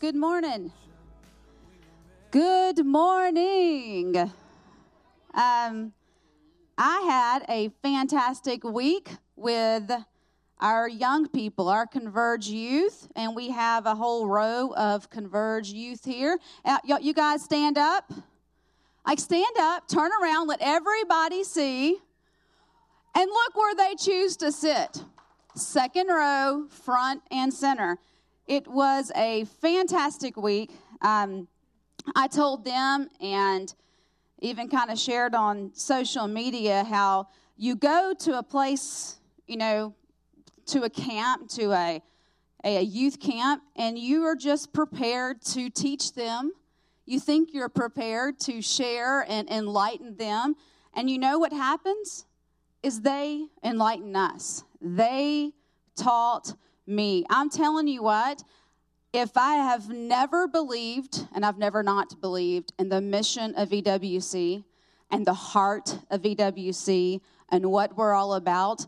Good morning. Good morning. Um, I had a fantastic week with our young people, our Converge youth, and we have a whole row of Converge youth here. Uh, you guys stand up. Like, stand up, turn around, let everybody see, and look where they choose to sit. Second row, front and center. It was a fantastic week. Um, I told them and even kind of shared on social media how you go to a place, you know, to a camp, to a, a youth camp, and you are just prepared to teach them. You think you're prepared to share and enlighten them. And you know what happens? Is they enlighten us. They taught me. I'm telling you what, if I have never believed, and I've never not believed, in the mission of EWC and the heart of EWC and what we're all about,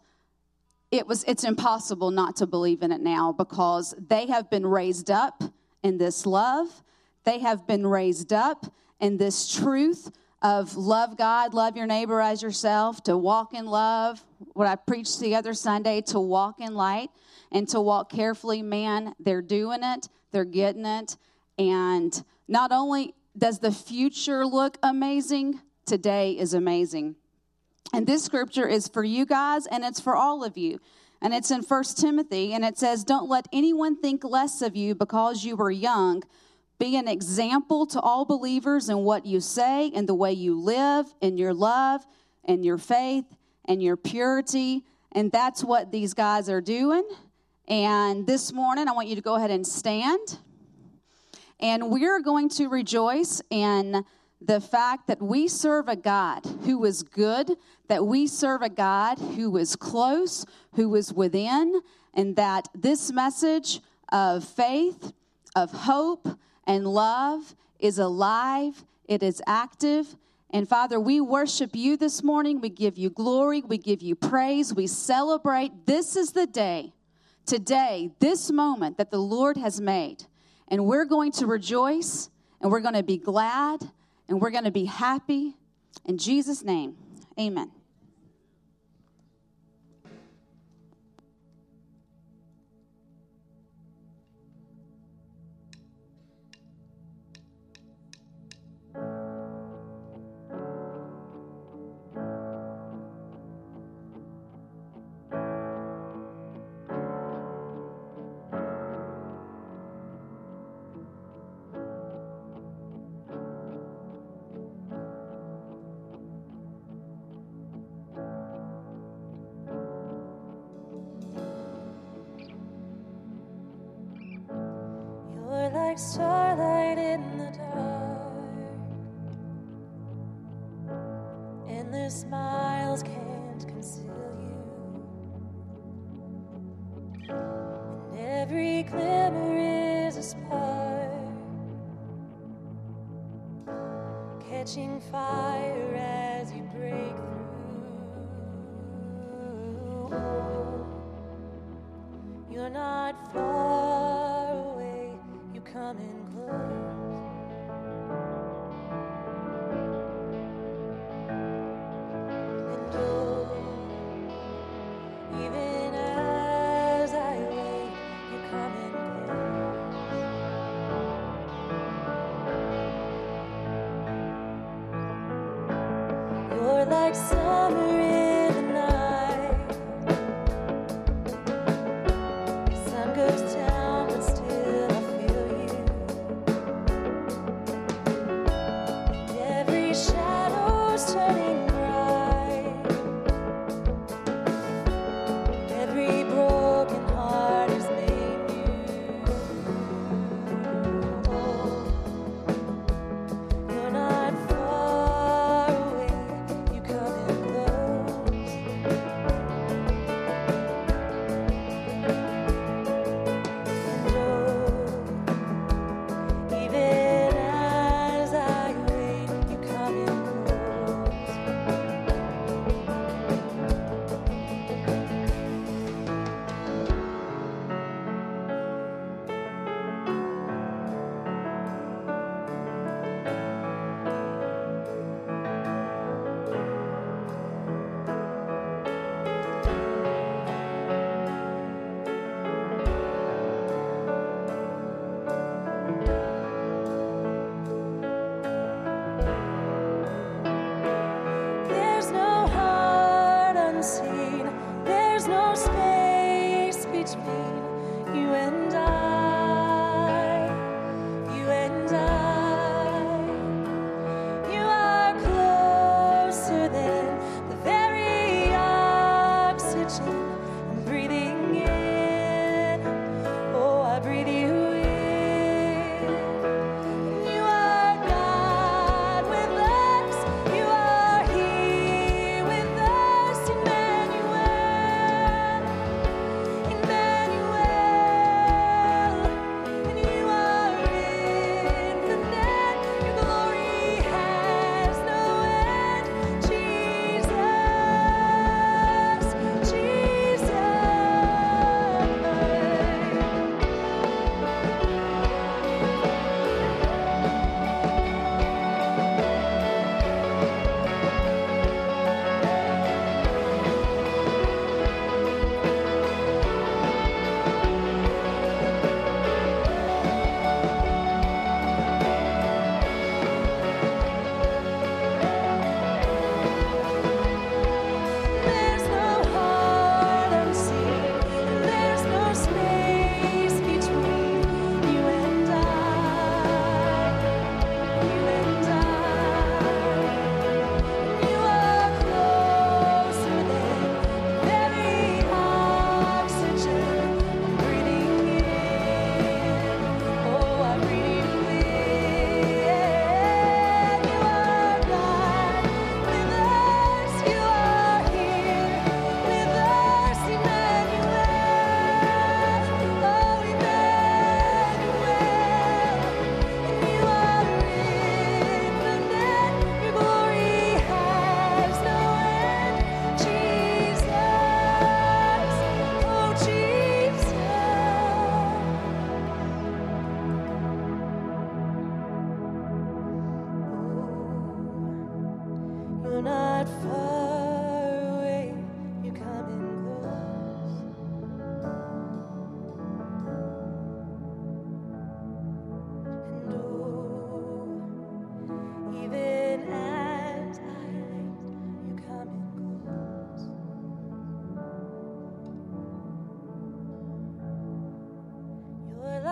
it was it's impossible not to believe in it now because they have been raised up in this love. They have been raised up in this truth of love god love your neighbor as yourself to walk in love. What i preached the other sunday to walk in light and to walk carefully man they're doing it they're getting it and not only does the future look amazing today is amazing and this scripture is for you guys and it's for all of you. And it's in First Timothy, and it says, Don't let anyone think less of you because you were young. Be an example to all believers in what you say and the way you live, in your love, and your faith, and your purity. And that's what these guys are doing. And this morning, I want you to go ahead and stand. And we're going to rejoice in the fact that we serve a God who is good, that we serve a God who is close, who is within, and that this message of faith, of hope, and love is alive, it is active. And Father, we worship you this morning. We give you glory, we give you praise, we celebrate. This is the day, today, this moment that the Lord has made. And we're going to rejoice and we're going to be glad and we're going to be happy. In Jesus' name, amen. Starlight in the dark, and the smiles can't conceal you. And every glimmer is a spark, catching fire like summer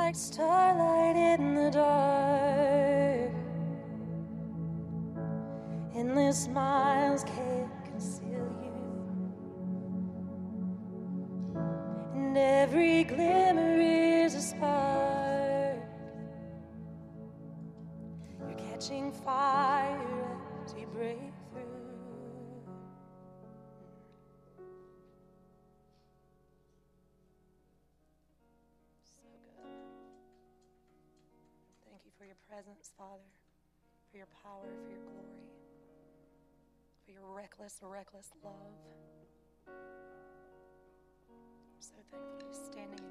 like starlight in the dark. Endless miles can't conceal you. And every presence, Father, for your power, for your glory, for your reckless, reckless love. I'm so thankful you're standing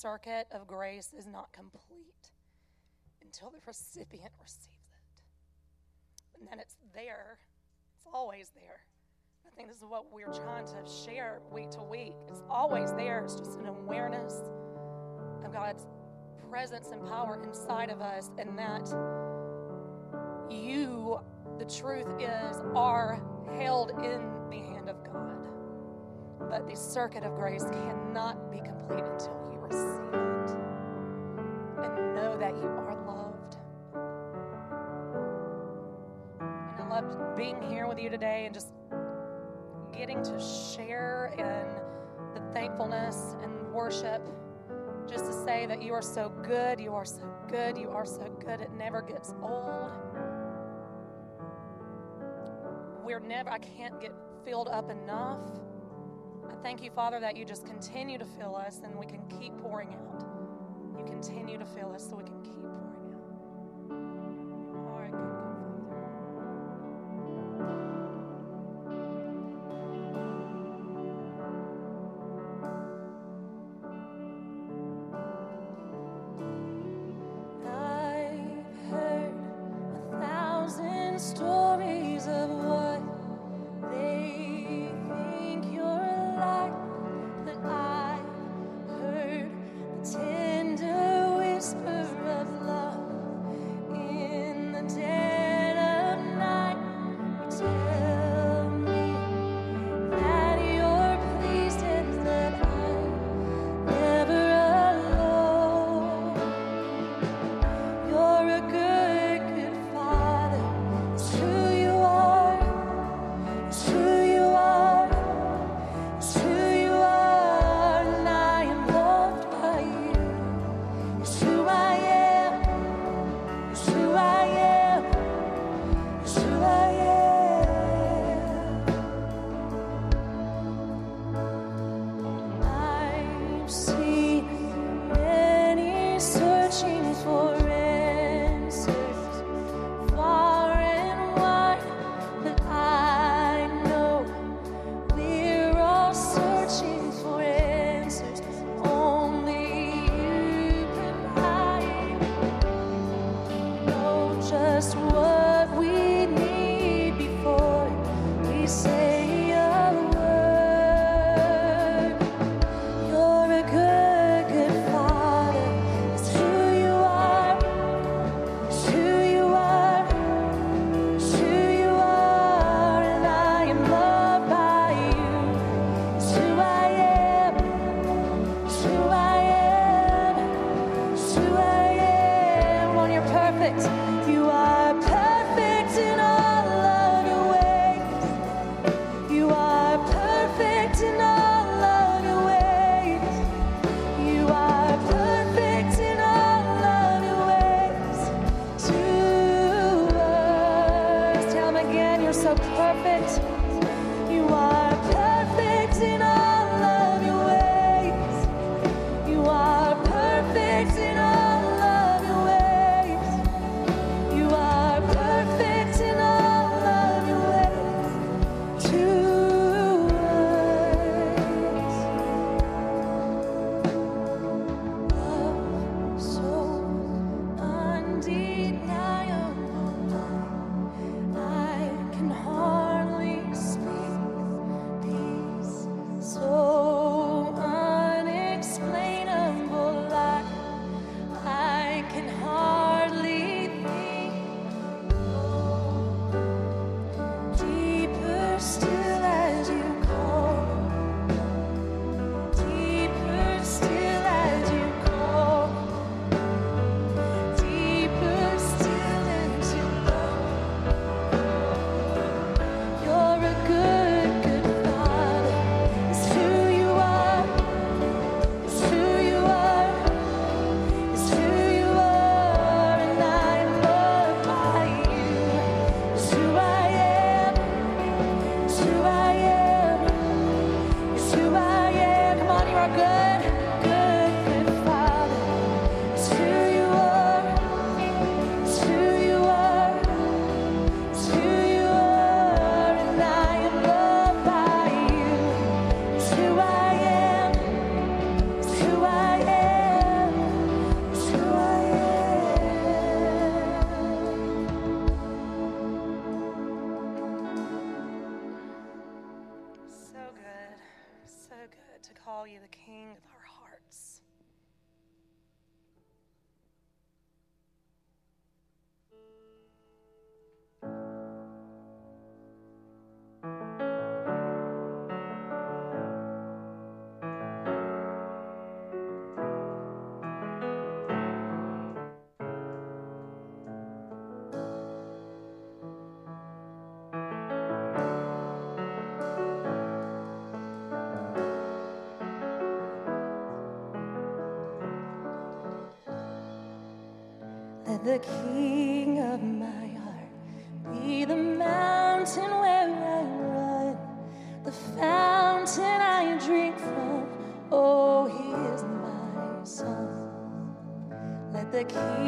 circuit of grace is not complete until the recipient receives it. And then it's there, it's always there. I think this is what we're trying to share week to week. It's always there, it's just an awareness of God's presence and power inside of us, and that you, the truth is, are held in the hand of God. But the circuit of grace cannot be complete until receive it and know that you are loved. And I loved being here with you today and just getting to share in the thankfulness and worship. Just to say that you are so good, you are so good, you are so good, it never gets old we're never, I can't get filled up enough. I thank you, Father, that you just continue to fill us and we can keep pouring out. You continue to fill us so we can keep the king of my heart. Be the mountain where I run, the fountain I drink from. Oh, he is my son. Let the king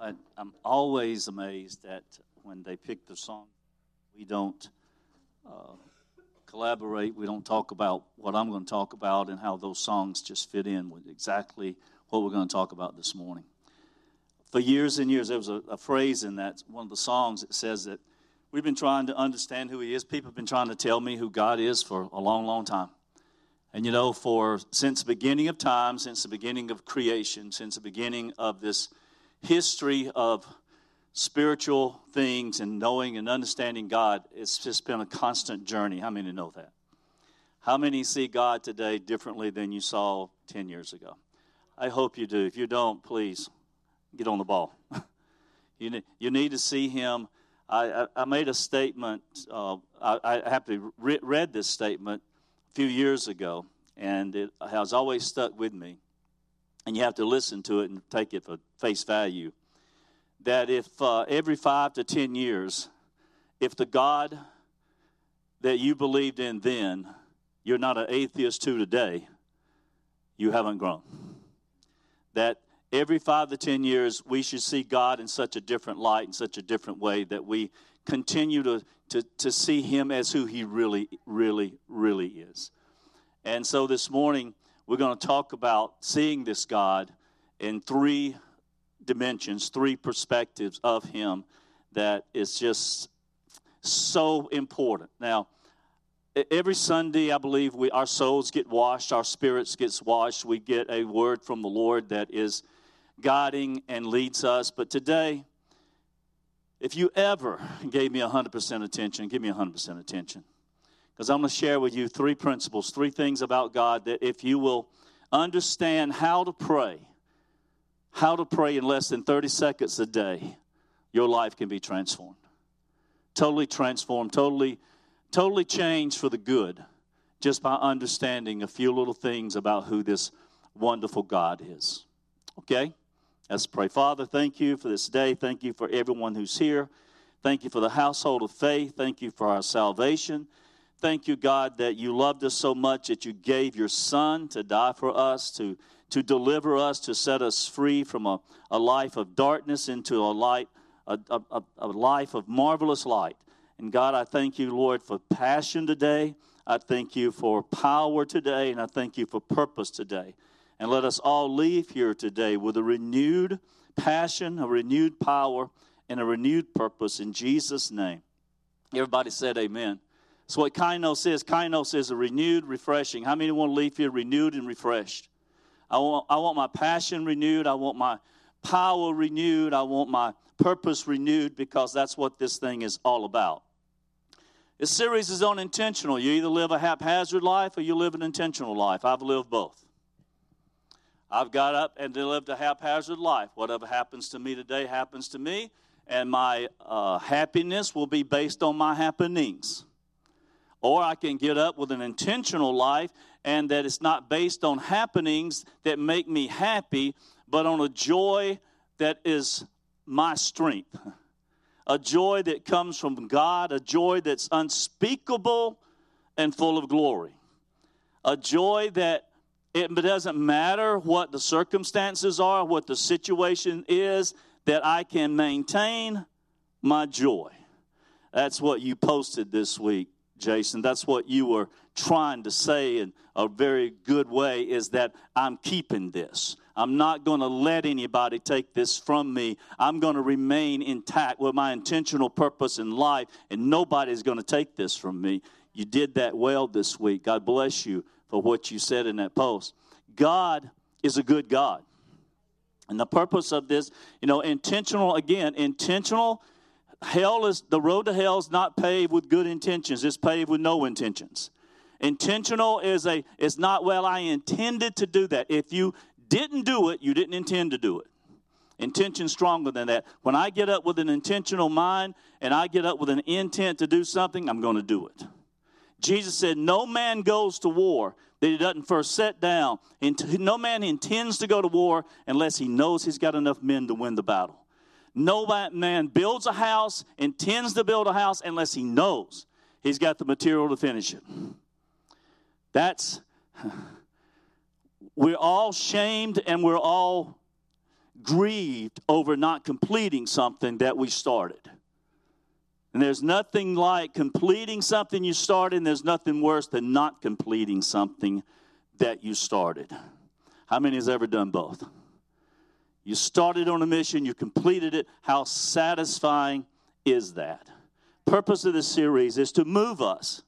I, I'm always amazed that when they pick the song, we don't uh, collaborate. We don't talk about what I'm going to talk about and how those songs just fit in with exactly what we're going to talk about this morning. For years and years, there was a, a phrase in that one of the songs that says that we've been trying to understand who He is. People have been trying to tell me who God is for a long, long time. And you know, for since the beginning of time, since the beginning of creation, since the beginning of this history of spiritual things and knowing and understanding God, it's just been a constant journey. How many know that? How many see God today differently than you saw 10 years ago? I hope you do. If you don't, please get on the ball. you, need, you need to see Him. I, I, I made a statement, uh, I, I have to re- read this statement a few years ago, and it has always stuck with me. And you have to listen to it and take it for face value. That if uh, every five to ten years, if the God that you believed in then, you're not an atheist to today, you haven't grown. That every five to ten years, we should see God in such a different light, in such a different way, that we continue to, to, to see Him as who He really, really, really is. And so this morning, we're going to talk about seeing this God in three dimensions, three perspectives of Him that is just so important. Now, every Sunday, I believe we our souls get washed, our spirits gets washed. We get a word from the Lord that is guiding and leads us. But today, if you ever gave me 100% attention, give me 100% attention. Because I'm going to share with you three principles, three things about God that if you will understand how to pray, how to pray in less than 30 seconds a day, your life can be transformed. Totally transformed, totally, totally changed for the good just by understanding a few little things about who this wonderful God is. Okay? Let's pray. Father, thank you for this day. Thank you for everyone who's here. Thank you for the household of faith. Thank you for our salvation. Thank you, God, that you loved us so much that you gave your Son to die for us, to, to deliver us, to set us free from a, a life of darkness into a light, a, a, a life of marvelous light. And God, I thank you, Lord, for passion today. I thank you for power today, and I thank you for purpose today. And let us all leave here today with a renewed passion, a renewed power, and a renewed purpose in Jesus' name. Everybody said amen. So what kainos is, kainos is a renewed, refreshing. How many want to leave here renewed and refreshed? I want, I want my passion renewed. I want my power renewed. I want my purpose renewed because that's what this thing is all about. This series is unintentional. You either live a haphazard life or you live an intentional life. I've lived both. I've got up and lived a haphazard life. Whatever happens to me today happens to me, and my uh, happiness will be based on my happenings. Or I can get up with an intentional life, and that it's not based on happenings that make me happy, but on a joy that is my strength. A joy that comes from God, a joy that's unspeakable and full of glory. A joy that it doesn't matter what the circumstances are, what the situation is, that I can maintain my joy. That's what you posted this week, Jason. That's what you were trying to say in a very good way is that I'm keeping this. I'm not going to let anybody take this from me. I'm going to remain intact with my intentional purpose in life, and nobody's going to take this from me. You did that well this week. God bless you for what you said in that post. God is a good God. And the purpose of this, you know, intentional, again, intentional. Hell is, the road to hell is not paved with good intentions, it's paved with no intentions. Intentional is a, is not, well, I intended to do that. If you didn't do it, you didn't intend to do it. Intention stronger than that. When I get up with an intentional mind and I get up with an intent to do something, I'm going to do it. Jesus said, No man goes to war that he doesn't first set down. No man intends to go to war unless he knows he's got enough men to win the battle. No man builds a house, intends to build a house, unless he knows he's got the material to finish it. That's, we're all shamed and we're all grieved over not completing something that we started. And there's nothing like completing something you started, and there's nothing worse than not completing something that you started. How many has ever done both? You started on a mission, you completed it. How satisfying is that? Purpose of this series is to move us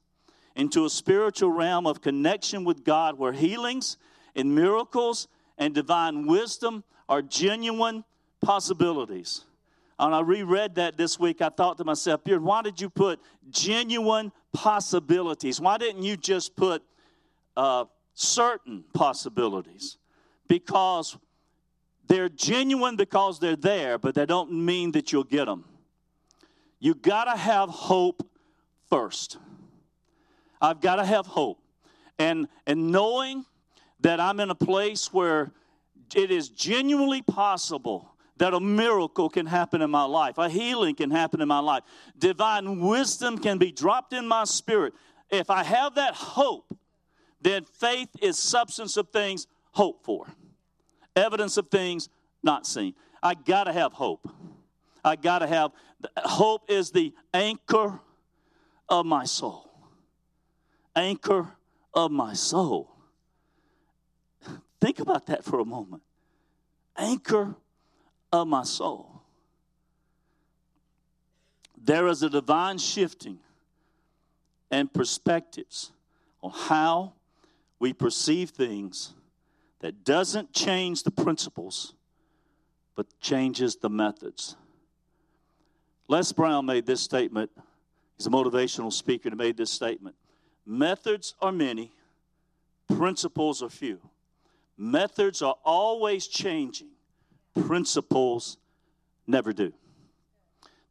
into a spiritual realm of connection with God where healings and miracles and divine wisdom are genuine possibilities. And I reread that this week. I thought to myself, Beard, why did you put genuine possibilities? Why didn't you just put uh, certain possibilities? Because they're genuine because they're there, but they don't mean that you'll get them. You got to have hope first. I've got to have hope. And, and knowing that I'm in a place where it is genuinely possible that a miracle can happen in my life, a healing can happen in my life, divine wisdom can be dropped in my spirit. If I have that hope, then faith is substance of things hoped for, evidence of things not seen. I got to have hope. I got to have hope is the anchor of my soul. Anchor of my soul. Think about that for a moment. Anchor of my soul. There is a divine shifting and perspectives on how we perceive things that doesn't change the principles but changes the methods. Les Brown made this statement. He's a motivational speaker and made this statement. Methods are many, principles are few. Methods are always changing, principles never do.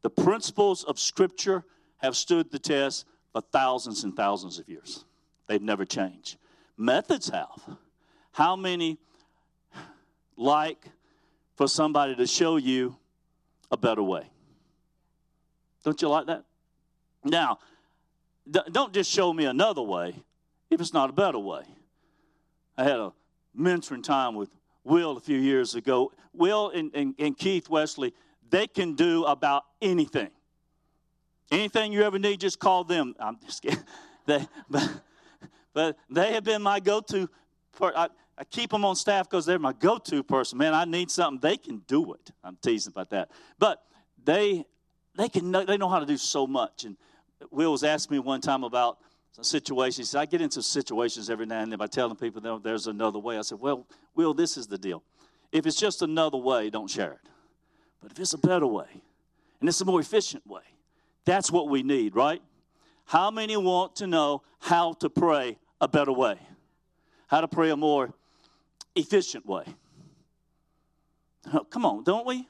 The principles of Scripture have stood the test for thousands and thousands of years. They've never changed. Methods have. How many like for somebody to show you a better way? Don't you like that? Now, don't just show me another way if it's not a better way. I had a mentoring time with Will a few years ago. Will and, and, and Keith Wesley, they can do about anything. Anything you ever need, just call them. I'm just kidding. They, but, but they have been my go-to. For, I, I keep them on staff because they're my go-to person. Man, I need something. They can do it. I'm teasing about that. But they they can know, they know how to do so much. And Will was asking me one time about a situation. He said, I get into situations every now and then by telling people there's another way. I said, Well, Will, this is the deal. If it's just another way, don't share it. But if it's a better way, and it's a more efficient way, that's what we need, right? How many want to know how to pray a better way? How to pray a more efficient way? come on, don't we?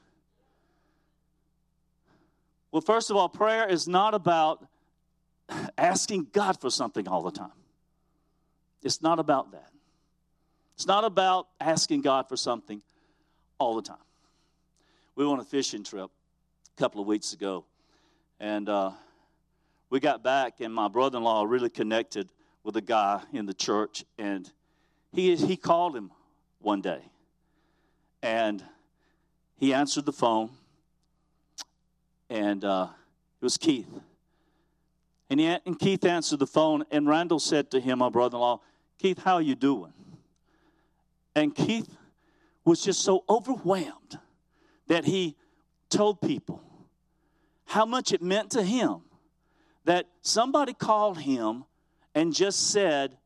Well, first of all, prayer is not about asking God for something all the time. It's not about that. It's not about asking God for something all the time. We went on a fishing trip a couple of weeks ago, and uh, we got back, and my brother in law really connected with a guy in the church, and he, he called him one day, and he answered the phone and uh, it was Keith. And, he, and Keith answered the phone, and Randall said to him, my brother in law, Keith, how are you doing? And Keith was just so overwhelmed that he told people how much it meant to him that somebody called him and just said,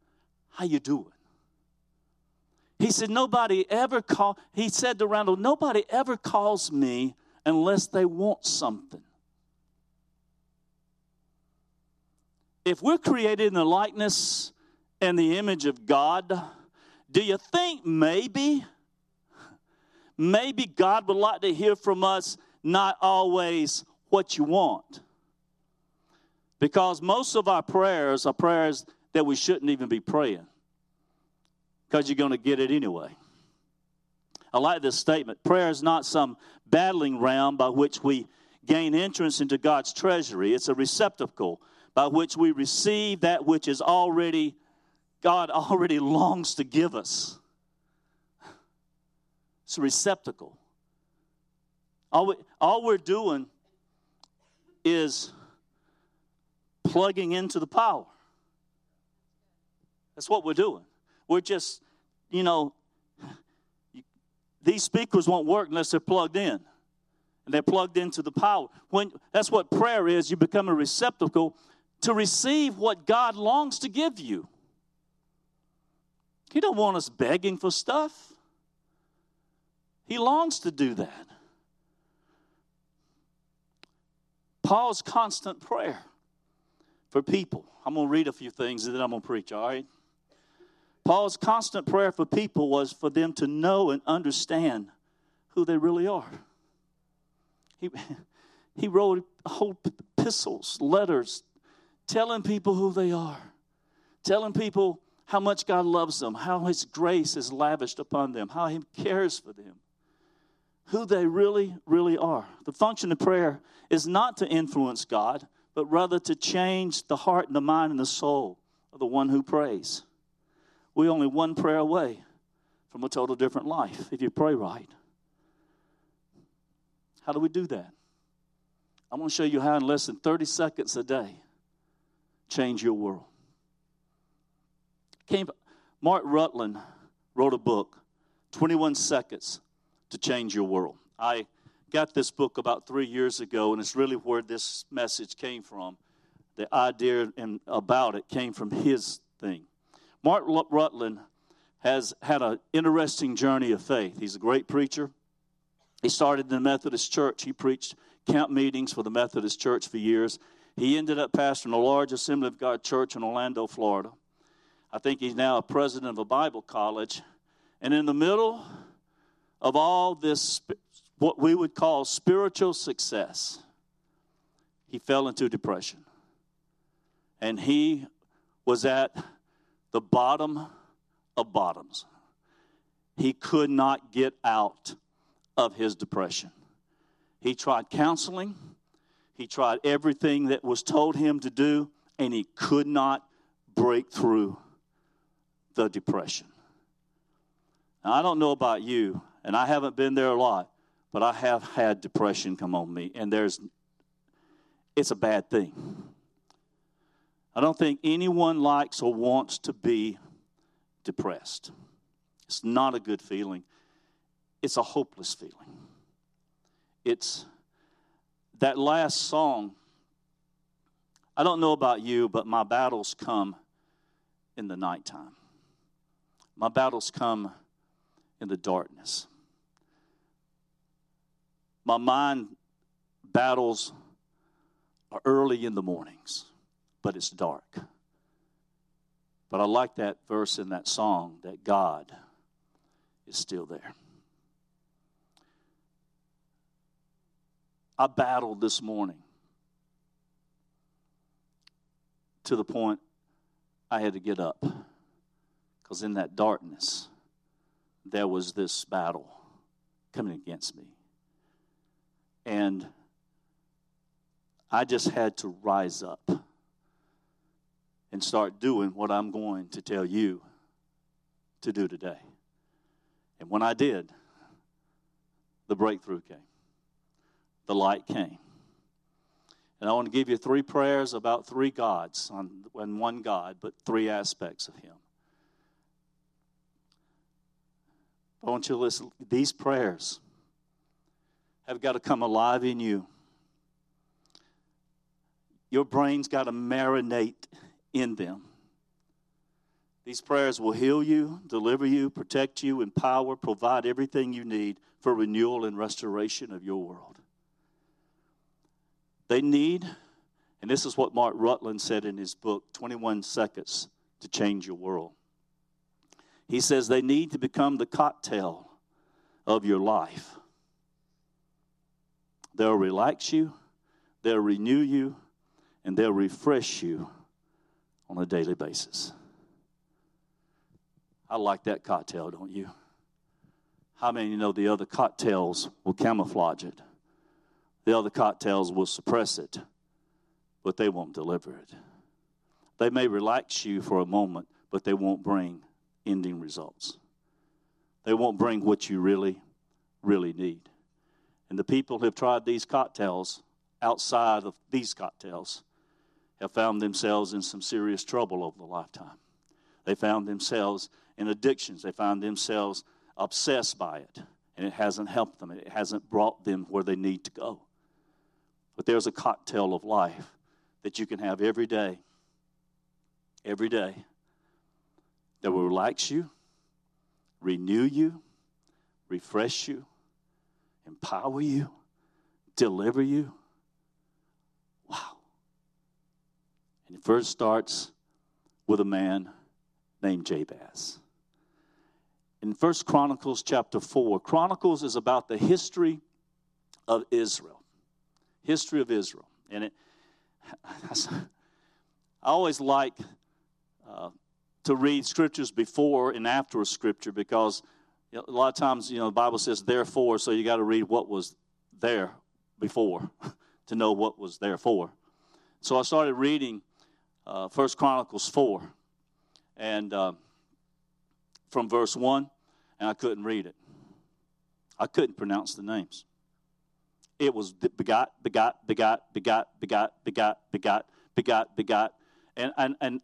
How you doing? He said, Nobody ever call. He said to Randall, Nobody ever calls me unless they want something. If we're created in the likeness and the image of God, do you think maybe, maybe God would like to hear from us not always what you want? Because most of our prayers are prayers that we shouldn't even be praying because you're going to get it anyway. I like this statement. Prayer is not some battling ram by which we gain entrance into God's treasury, it's a receptacle by which we receive that which is already, God already longs to give us. It's a receptacle All, we, all we're doing is plugging into the power. That's what we're doing. We're just, you know, these speakers won't work unless they're plugged in. And they're plugged into the power. When that's what prayer is, you become a receptacle to receive what God longs to give you. He don't want us begging for stuff. He longs to do that. Paul's constant prayer for people. I'm going to read a few things and then I'm going to preach, all right? Paul's constant prayer for people was for them to know and understand who they really are. He, he wrote whole epistles, letters, telling people who they are, telling people how much God loves them, how His grace is lavished upon them, how He cares for them, who they really, really are. The function of prayer is not to influence God, but rather to change the heart and the mind and the soul of the one who prays. We're only one prayer away from a total different life if you pray right. How do we do that? I'm going to show you how in less than 30 seconds a day, change your world. Came, Mark Rutland wrote a book, 21 Seconds to Change Your World. I got this book about three years ago, and it's really where this message came from. The idea and about it came from his thing. Mark Rutland has had an interesting journey of faith. He's a great preacher. He started in the Methodist Church. He preached camp meetings for the Methodist Church for years. He ended up pastoring a large Assembly of God church in Orlando, Florida. I think he's now a president of a Bible college. And in the middle of all this, what we would call spiritual success, he fell into depression. And he was at the bottom of bottoms. He could not get out of his depression. He tried counseling, he tried everything that was told him to do, and he could not break through the depression. Now, I don't know about you, and I haven't been there a lot, but I have had depression come on me, and there's it's a bad thing. I don't think anyone likes or wants to be depressed. It's not a good feeling, it's a hopeless feeling. It's that last song. I don't know about you, but my battles come in the nighttime. My battles come in the darkness. My mind battles are early in the mornings but it's dark. But I like that verse in that song that God is still there. I battled this morning to the point I had to get up because in that darkness there was this battle coming against me. And I just had to rise up and start doing what I'm going to tell you to do today. And when I did, the breakthrough came, the light came. And I want to give you three prayers about three gods, on, and one God, but three aspects of Him. I want you to listen. These prayers have got to come alive in you. Your brain's got to marinate in them. These prayers will heal you, deliver you, protect you, empower, provide everything you need for renewal and restoration of your world. They need, and this is what Mark Rutland said in his book, 21 Seconds to Change Your World. He says they need to become the cocktail of your life. They'll relax you, they'll renew you, and they'll refresh you on a daily basis. I like that cocktail, don't you? How many you know the other cocktails will camouflage it? The other cocktails will suppress it, but they won't deliver it. They may relax you for a moment, but they won't bring ending results. They won't bring what you really, really need. And the people who have tried these cocktails outside of these cocktails have found themselves in some serious trouble over the lifetime. They found themselves in addictions. They found themselves obsessed by it. And it hasn't helped them. It hasn't brought them where they need to go. But there's a cocktail of life that you can have every day, every day, that will relax you, renew you, refresh you, empower you, deliver you. Wow. And it first starts with a man named Jabez. In First Chronicles chapter 4, Chronicles is about the history of Israel. History of Israel. And it I always like uh, to read scriptures before and after a scripture because you know, a lot of times, you know, the Bible says therefore, so you got to read what was there before to know what was there for. So I started reading uh, First Chronicles 4 and uh, from verse 1, and I couldn't read it. I couldn't pronounce the names. It was begot, begot, begot, begot, begot, begot, begot, begot, begot. And, and, and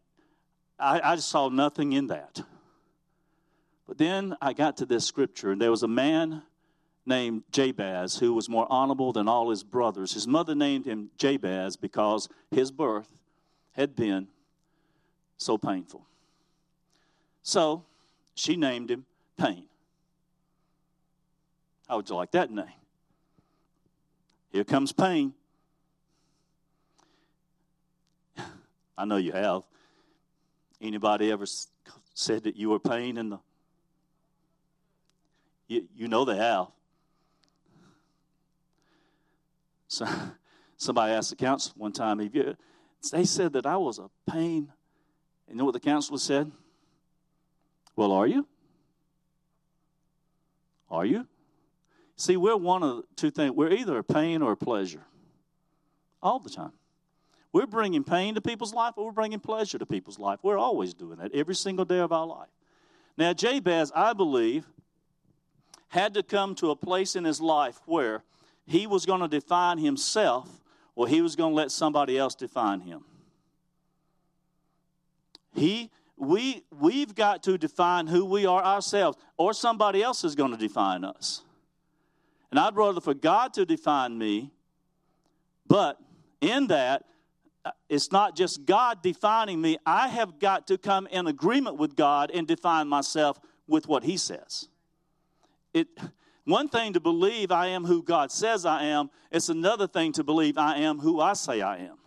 I, I saw nothing in that. But then I got to this scripture, and there was a man named Jabez who was more honorable than all his brothers. His mother named him Jabez because his birth had been so painful. So she named him Pain. How would you like that name? Here comes pain. I know you have. Anybody ever said that you were pain in the? You, you know they have. So, somebody asked the counselor one time, if you, they said that I was a pain. You know what the counselor said? Well, are you? Are you? See, we're one of two things. We're either a pain or a pleasure. All the time. We're bringing pain to people's life or we're bringing pleasure to people's life. We're always doing that every single day of our life. Now, Jabez, I believe, had to come to a place in his life where he was going to define himself or he was going to let somebody else define him. He we we've got to define who we are ourselves or somebody else is going to define us. And I'd rather for God to define me, but in that, uh, it's not just God defining me. I have got to come in agreement with God and define myself with what He says. It, one thing to believe I am who God says I am, it's another thing to believe I am who I say I am.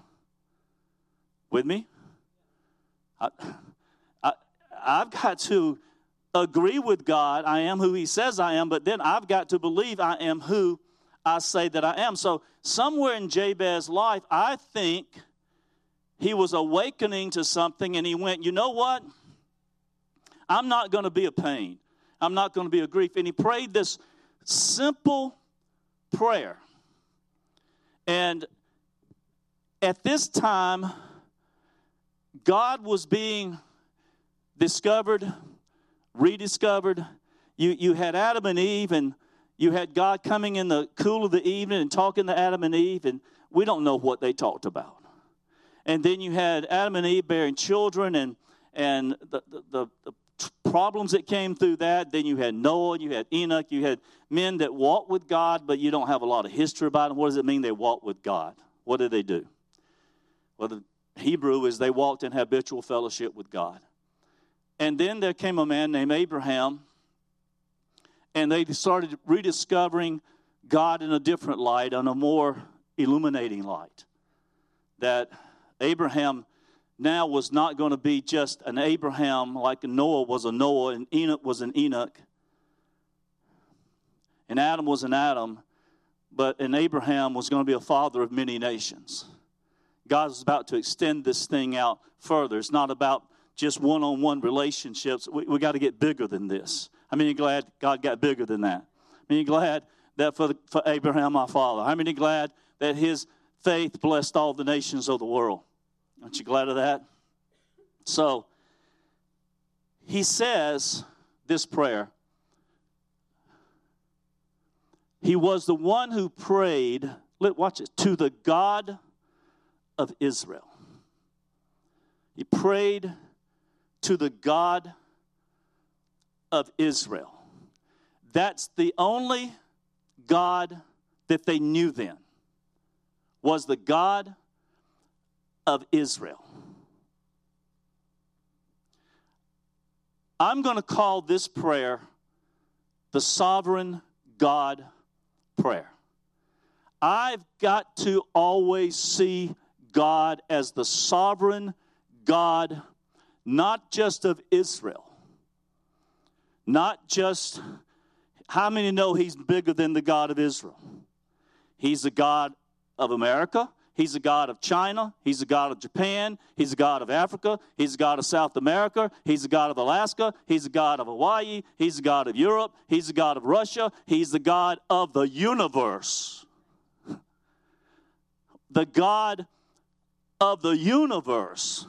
With me? I, I, I've got to agree with God, I am who He says I am, but then I've got to believe I am who I say that I am. So, somewhere in Jabez's life, I think he was awakening to something and he went, You know what? I'm not going to be a pain. I'm not going to be a grief. And he prayed this simple prayer. And at this time, God was being discovered rediscovered. You, you had Adam and Eve, and you had God coming in the cool of the evening and talking to Adam and Eve, and we don't know what they talked about. And then you had Adam and Eve bearing children, and and the, the, the, the problems that came through that. Then you had Noah, you had Enoch, you had men that walked with God, but you don't have a lot of history about them. What does it mean they walked with God? What did they do? Well, the Hebrew is they walked in habitual fellowship with God. And then there came a man named Abraham, and they started rediscovering God in a different light, on a more illuminating light. That Abraham now was not going to be just an Abraham like Noah was a Noah, and Enoch was an Enoch, and Adam was an Adam, but an Abraham was going to be a father of many nations. God is about to extend this thing out further. It's not about just one on one relationships. We, we got to get bigger than this. I mean, glad God got bigger than that? I mean, glad that for, for Abraham, our father? How many glad that his faith blessed all the nations of the world? Aren't you glad of that? So, he says this prayer. He was the one who prayed, let watch it, to the God of Israel. He prayed to the God of Israel. That's the only God that they knew then was the God of Israel. I'm going to call this prayer the sovereign God prayer. I've got to always see God as the sovereign God, not just of Israel, not just how many know He's bigger than the God of Israel? He's the God of America. He's the God of China. He's the God of Japan. He's the God of Africa. He's the God of South America. He's the God of Alaska. He's the God of Hawaii. He's the God of Europe. He's the God of Russia. He's the God of the universe. The God of the universe.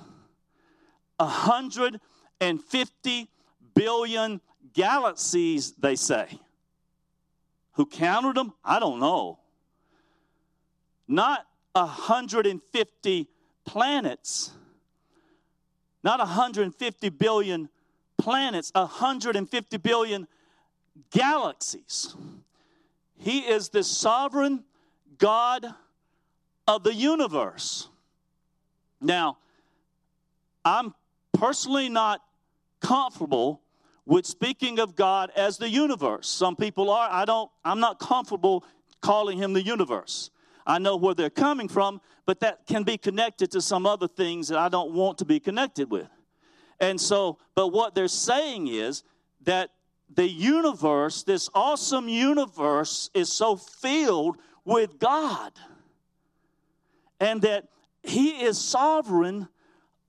150 billion galaxies, they say. Who counted them? I don't know. Not 150 planets, not 150 billion planets, 150 billion galaxies. He is the sovereign God of the universe. Now, I'm personally not comfortable with speaking of God as the universe. Some people are. I don't I'm not comfortable calling him the universe. I know where they're coming from, but that can be connected to some other things that I don't want to be connected with. And so, but what they're saying is that the universe, this awesome universe, is so filled with God. And that He is sovereign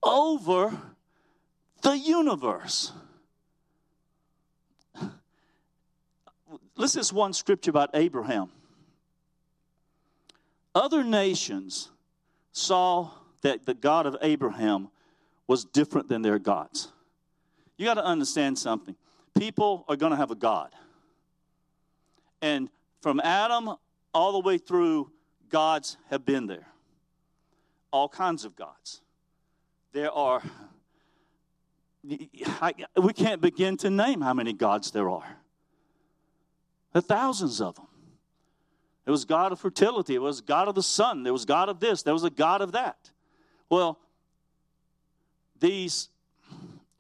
over the universe. Listen to one scripture about Abraham. Other nations saw that the God of Abraham was different than their gods. You got to understand something. People are going to have a God. And from Adam all the way through, gods have been there. All kinds of gods. There are, we can't begin to name how many gods there are. There are thousands of them. It was God of fertility. It was God of the sun. There was God of this. There was a God of that. Well, these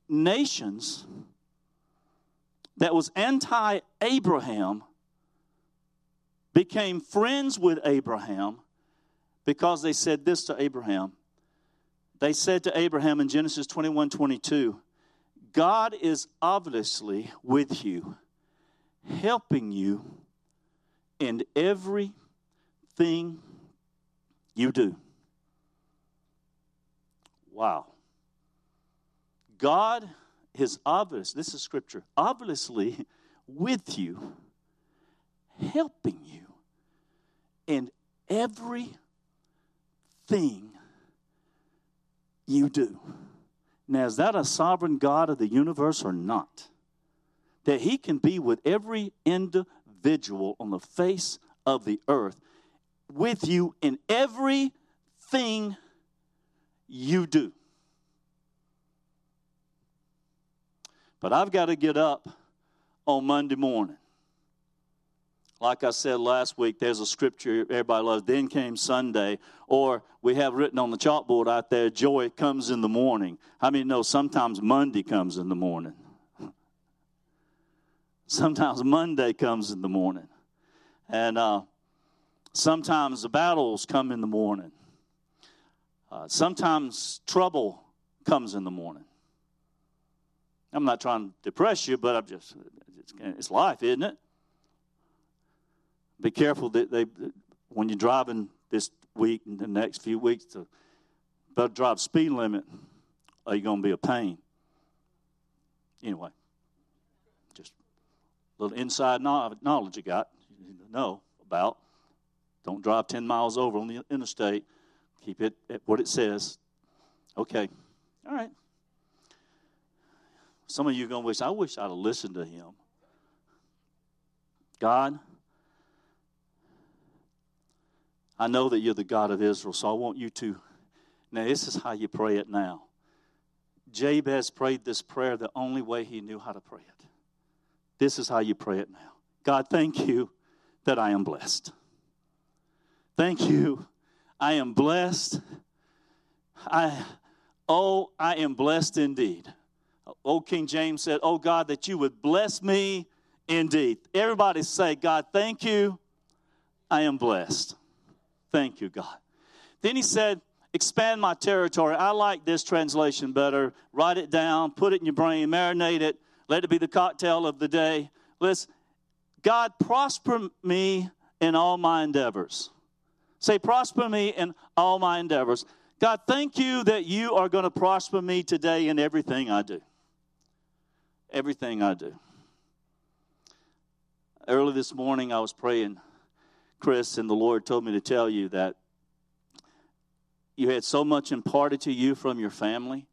nations that was anti Abraham became friends with Abraham because they said this to Abraham. They said to Abraham in Genesis 21 22, God is obviously with you, helping you in everything you do. Wow. God is obvious, this is scripture, obviously with you, helping you in everything you do. Now, is that a sovereign God of the universe or not? That He can be with every individual individual on the face of the earth with you in everything you do. But I've got to get up on Monday morning. Like I said last week, there's a scripture everybody loves. Then came Sunday, or we have written on the chalkboard out there, joy comes in the morning. How many know sometimes Monday comes in the morning? Sometimes Monday comes in the morning. And uh, sometimes the battles come in the morning. Uh, sometimes trouble comes in the morning. I'm not trying to depress you, but I'm just, it's, it's life, isn't it? Be careful that they, when you're driving this week and the next few weeks, to better drive speed limit, are you going to be a pain? Anyway little inside knowledge you got, you know about. Don't drive 10 miles over on the interstate. Keep it at what it says. Okay. All right. Some of you are going to wish, I wish I'd have listened to him. God, I know that you're the God of Israel, so I want you to. Now, this is how you pray it now. Jabez prayed this prayer the only way he knew how to pray it. This is how you pray it now. God, thank you that I am blessed. Thank you. I am blessed. I oh, I am blessed indeed. Old King James said, Oh God, that you would bless me indeed. Everybody say, God, thank you. I am blessed. Thank you, God. Then he said, expand my territory. I like this translation better. Write it down, put it in your brain, marinate it, let it be the cocktail of the day. Listen, God, prosper me in all my endeavors. Say, prosper me in all my endeavors. God, thank you that you are going to prosper me today in everything I do. Everything I do. Early this morning, I was praying, Chris, and the Lord told me to tell you that you had so much imparted to you from your family,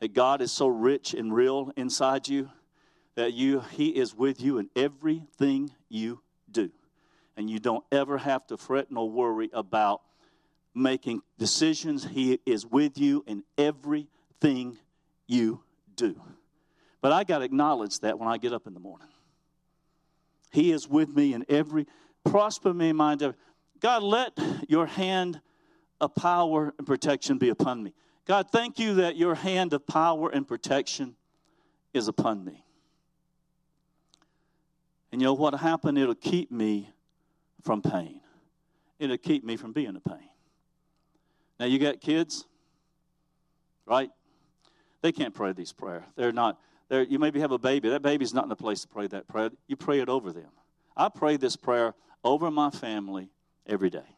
that God is so rich and real inside you, that you He is with you in everything you do. And you don't ever have to fret nor worry about making decisions. He is with you in everything you do. But I got to acknowledge that when I get up in the morning. He is with me in every prosper me in my endeavor. God, let your hand of power and protection be upon me. God, thank you that your hand of power and protection is upon me. And you know what happened? It'll keep me from pain. It'll keep me from being in pain. Now you got kids, right? They can't pray these prayers. They're not. They're, you maybe have a baby. That baby's not in a place to pray that prayer. You pray it over them. I pray this prayer over my family every day.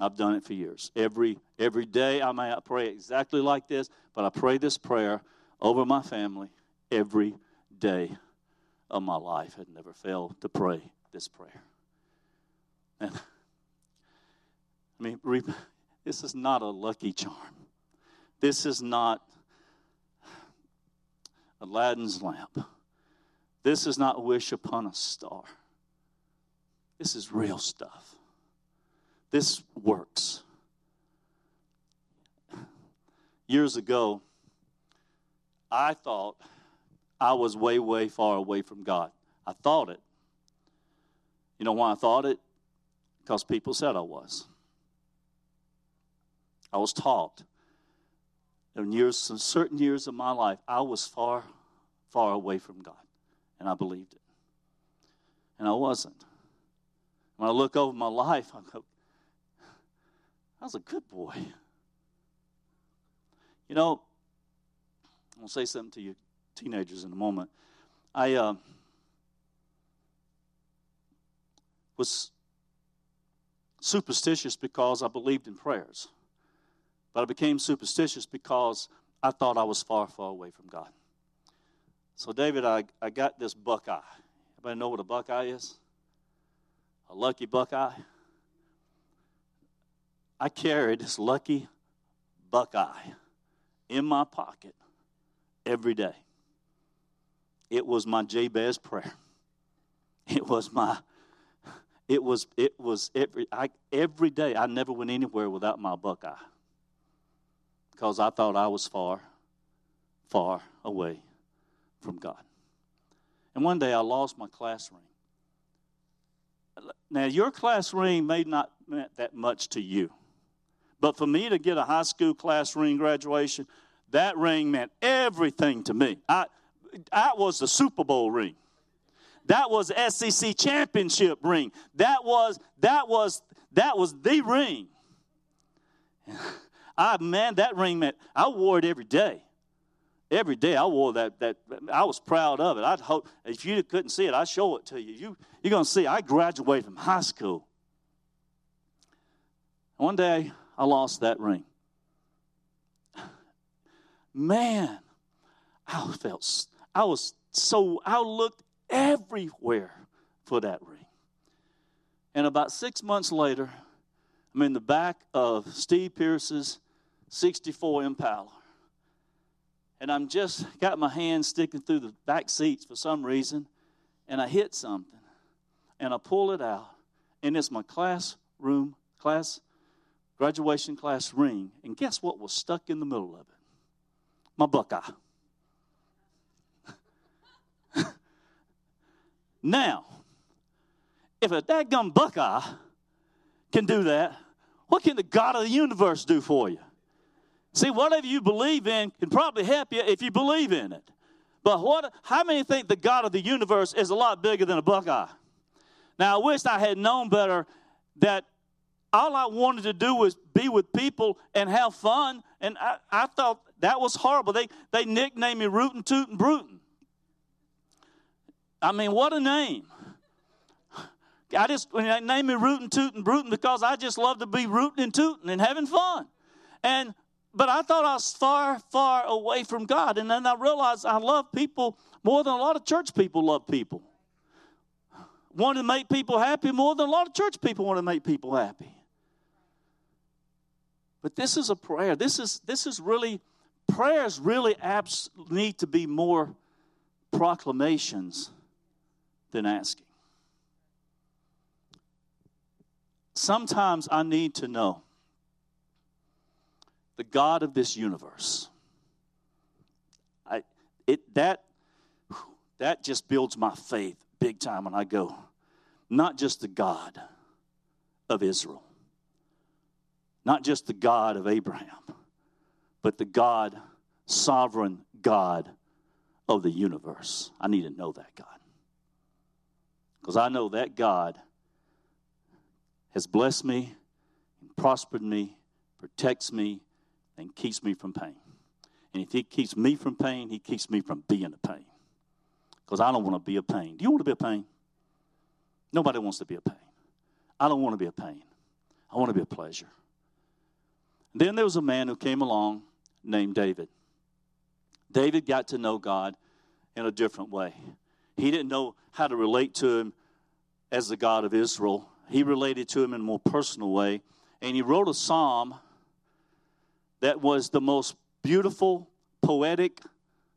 I've done it for years. Every every day I may pray exactly like this, but I pray this prayer over my family every day of my life. I'd never failed to pray this prayer. And I mean, this is not a lucky charm. This is not Aladdin's lamp. This is not wish upon a star. This is real stuff. This works. Years ago, I thought I was way, way far away from God. I thought it. You know why I thought it? Because people said I was. I was taught. In years, certain years of my life, I was far, far away from God, and I believed it. And I wasn't. When I look over my life, I go, I was a good boy. You know, I'm going to say something to you teenagers in a moment. I uh, was superstitious because I believed in prayers. But I became superstitious because I thought I was far, far away from God. So, David, I, I got this buckeye. Everybody know what a buckeye is? A lucky buckeye? I carried this lucky buckeye in my pocket every day. It was my Jabez prayer. It was my it was it was every I, every day I never went anywhere without my buckeye because I thought I was far, far away from God. And one day I lost my class ring. Now, your class ring may not meant that much to you, but for me to get a high school class ring graduation, that ring meant everything to me. I, that was the Super Bowl ring. That was SEC championship ring. That was that was that was the ring. I man, that ring meant I wore it every day. Every day I wore that. That I was proud of it. I'd hope if you couldn't see it, I'd show it to you. You you're gonna see. I graduated from high school. One day I lost that ring. Man, I felt I was so I looked everywhere for that ring. And about six months later, I'm in the back of Steve Pierce's 64 Impala. And I'm just got my hand sticking through the back seats for some reason, and I hit something. And I pull it out, and it's my classroom class, graduation class ring. And guess what was stuck in the middle of it? My buckeye. Now, if a dadgum buckeye can do that, what can the God of the universe do for you? See, whatever you believe in can probably help you if you believe in it. But what? How many think the God of the universe is a lot bigger than a buckeye? Now, I wish I had known better that all I wanted to do was be with people and have fun, and I, I thought that was horrible. They they nicknamed me Rootin' Tootin' Brutin'. I mean, what a name! I just they named me Rootin' Tootin' Brutin' because I just love to be rooting and tooting and having fun, and but I thought I was far, far away from God. And then I realized I love people more than a lot of church people love people. Want to make people happy more than a lot of church people want to make people happy. But this is a prayer. This is this is really prayers really abs- need to be more proclamations than asking. Sometimes I need to know the God of this universe. I, it, that, that just builds my faith big time when I go. Not just the God of Israel, not just the God of Abraham, but the God, sovereign God of the universe. I need to know that God. Because I know that God has blessed me, and prospered me, protects me, and keeps me from pain. And if He keeps me from pain, He keeps me from being a pain. Because I don't want to be a pain. Do you want to be a pain? Nobody wants to be a pain. I don't want to be a pain. I want to be a pleasure. And then there was a man who came along named David. David got to know God in a different way. He didn't know how to relate to him as the God of Israel. He related to him in a more personal way. And he wrote a psalm that was the most beautiful, poetic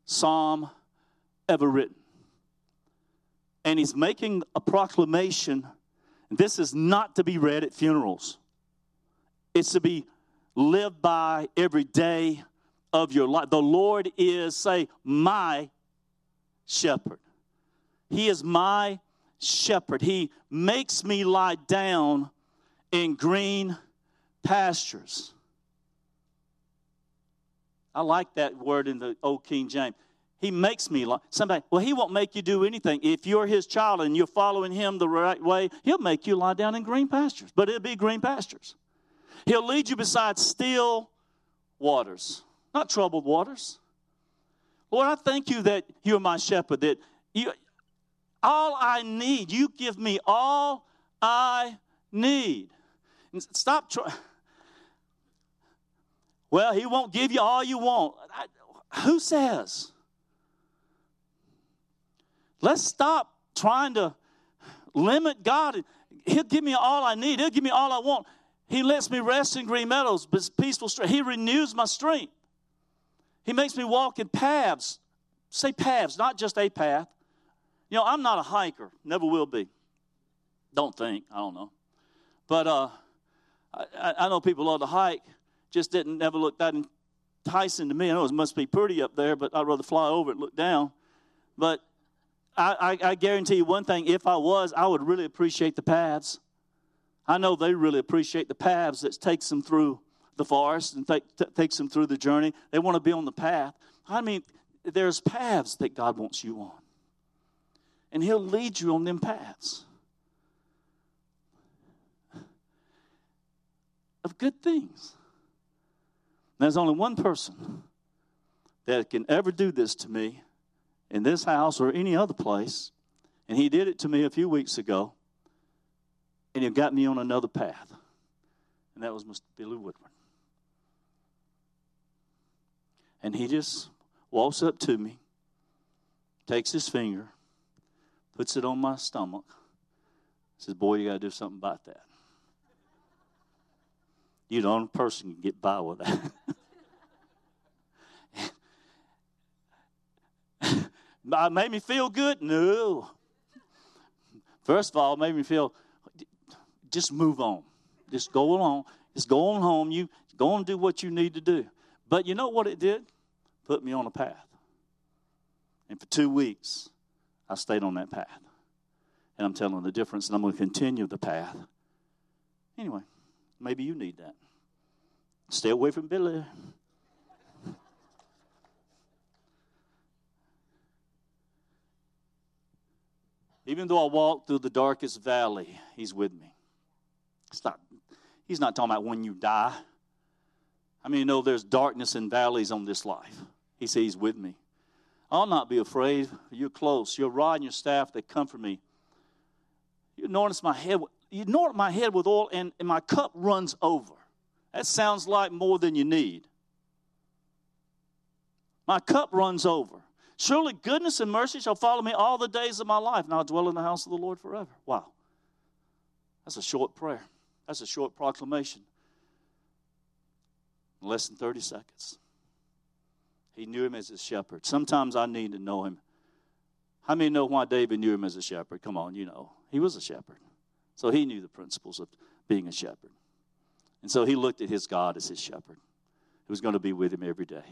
psalm ever written. And he's making a proclamation. This is not to be read at funerals, it's to be lived by every day of your life. The Lord is, say, my shepherd. He is my shepherd. He makes me lie down in green pastures. I like that word in the old King James. He makes me lie. somebody. Well, he won't make you do anything. If you're his child and you're following him the right way, he'll make you lie down in green pastures. But it'll be green pastures. He'll lead you beside still waters, not troubled waters. Lord, I thank you that you're my shepherd, that you all I need, you give me all I need. And stop trying well, he won't give you all you want. I, who says? Let's stop trying to limit God. He'll give me all I need. He'll give me all I want. He lets me rest in green meadows, peaceful strength. He renews my strength. He makes me walk in paths. Say paths, not just a path. You know, I'm not a hiker, never will be. Don't think, I don't know. But uh, I, I know people love to hike, just didn't never look that enticing to me. I know it must be pretty up there, but I'd rather fly over it and look down. But I, I, I guarantee you one thing: if I was, I would really appreciate the paths. I know they really appreciate the paths that takes them through the forest and take, t- takes them through the journey. They want to be on the path. I mean, there's paths that God wants you on, and He'll lead you on them paths of good things. There's only one person that can ever do this to me in this house or any other place. And he did it to me a few weeks ago. And he got me on another path. And that was Mr. Billy Woodward. And he just walks up to me, takes his finger, puts it on my stomach, says, Boy, you got to do something about that. You the only person can get by with that. it made me feel good? No. First of all, it made me feel just move on. Just go along. Just go on home. You go and do what you need to do. But you know what it did? Put me on a path. And for two weeks, I stayed on that path. And I'm telling the difference, and I'm going to continue the path. Anyway, maybe you need that. Stay away from Billy. Even though I walk through the darkest valley, He's with me. It's not, he's not talking about when you die. I mean, you know there's darkness and valleys on this life. He says He's with me. I'll not be afraid. You're close. Your rod and your staff, they comfort me. You anoint my head. You anoint my head with oil, and, and my cup runs over. That sounds like more than you need. My cup runs over. Surely goodness and mercy shall follow me all the days of my life, and I'll dwell in the house of the Lord forever. Wow. That's a short prayer. That's a short proclamation. Less than 30 seconds. He knew him as a shepherd. Sometimes I need to know him. How many know why David knew him as a shepherd? Come on, you know. He was a shepherd. So he knew the principles of being a shepherd. And so he looked at his God as his shepherd, who was going to be with him every day.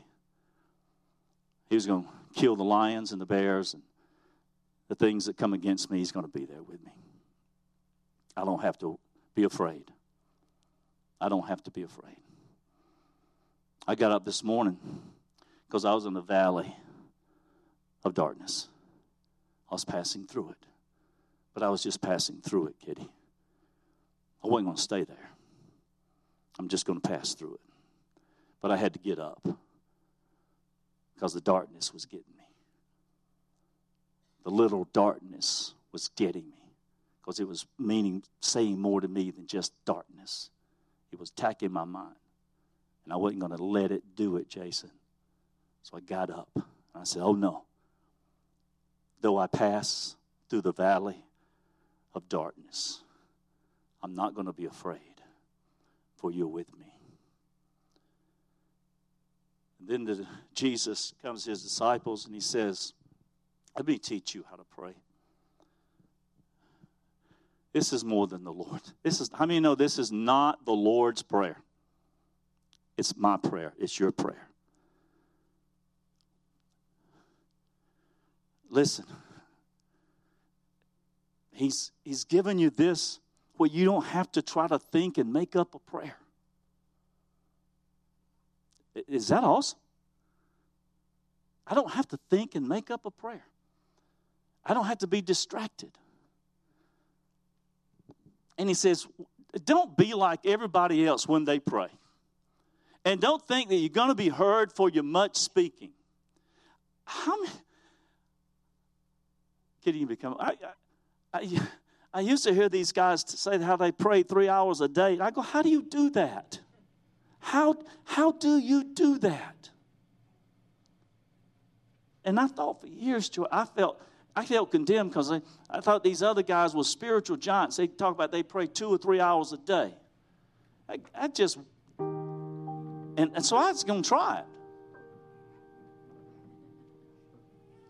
He was going to kill the lions and the bears and the things that come against me. He's going to be there with me. I don't have to be afraid. I don't have to be afraid. I got up this morning because I was in the valley of darkness. I was passing through it. But I was just passing through it, Kitty. I wasn't going to stay there. I'm just going to pass through it. But I had to get up because the darkness was getting me. The little darkness was getting me because it was meaning saying more to me than just darkness. It was attacking my mind. And I wasn't going to let it do it, Jason. So I got up and I said, Oh no. Though I pass through the valley of darkness, I'm not going to be afraid, for you're with me. And then the, Jesus comes to his disciples and he says, Let me teach you how to pray. This is more than the Lord. This is how many know this is not the Lord's prayer? It's my prayer. It's your prayer. Listen. He's he's given you this where you don't have to try to think and make up a prayer. Is that awesome? I don't have to think and make up a prayer. I don't have to be distracted. And he says, don't be like everybody else when they pray. And don't think that you're going to be heard for your much speaking. How many? Can you become? I, I, I, used to hear these guys say how they pray three hours a day. I go, how do you do that? How, how do you do that? And I thought for years, I felt I felt condemned because I, I thought these other guys were spiritual giants. They talk about they pray two or three hours a day. I, I just, and, and so I was going to try it.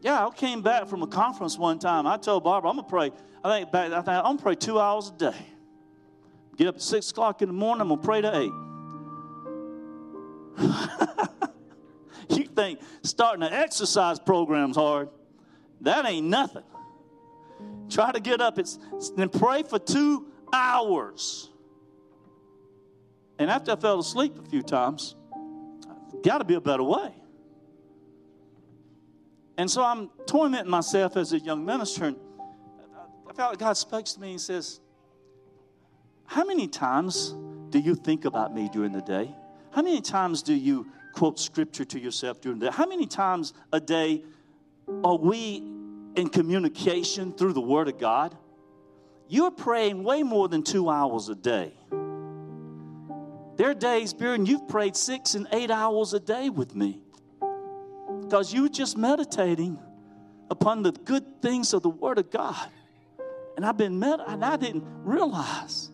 Yeah, I came back from a conference one time. I told Barbara, I'm to pray. I think back, I think I'm to pray two hours a day. Get up at six o'clock in the morning, I'm to pray to eight. you think starting an exercise program's hard. That ain't nothing. Try to get up and pray for two hours. And after I fell asleep a few times, got to be a better way. And so I'm tormenting myself as a young minister. And I felt like God speaks to me and says, How many times do you think about me during the day? How many times do you quote scripture to yourself during the day? How many times a day are we in communication through the Word of God? You're praying way more than two hours a day. There are days, Baron, you've prayed six and eight hours a day with me because you just meditating upon the good things of the Word of God. And I've been med- and I didn't realize.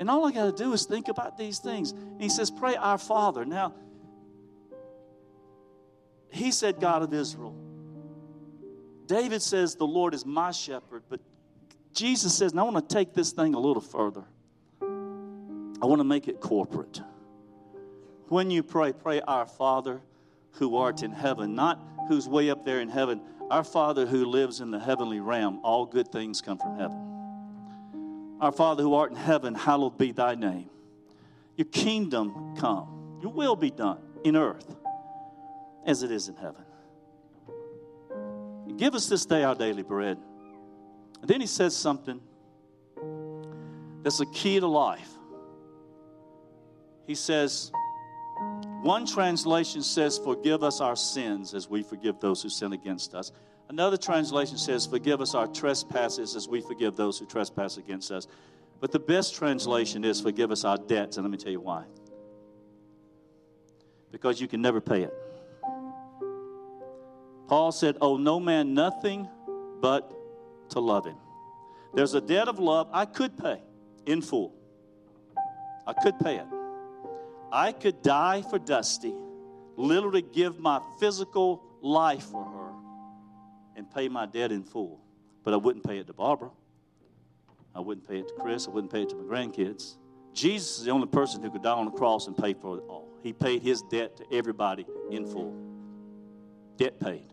And all I got to do is think about these things. And he says, Pray our Father. Now, he said, God of Israel. David says, The Lord is my shepherd, but Jesus says, and I want to take this thing a little further. I want to make it corporate. When you pray, pray, Our Father who art in heaven, not who's way up there in heaven. Our Father who lives in the heavenly realm, all good things come from heaven. Our Father who art in heaven, hallowed be thy name. Your kingdom come, your will be done in earth as it is in heaven. Give us this day our daily bread. And then he says something that's a key to life. He says, one translation says, Forgive us our sins as we forgive those who sin against us. Another translation says, Forgive us our trespasses as we forgive those who trespass against us. But the best translation is, Forgive us our debts. And let me tell you why. Because you can never pay it. Paul said, Oh, no man nothing but to love him. There's a debt of love I could pay in full. I could pay it. I could die for Dusty, literally give my physical life for her, and pay my debt in full. But I wouldn't pay it to Barbara. I wouldn't pay it to Chris. I wouldn't pay it to my grandkids. Jesus is the only person who could die on the cross and pay for it all. He paid his debt to everybody in full. Debt paid.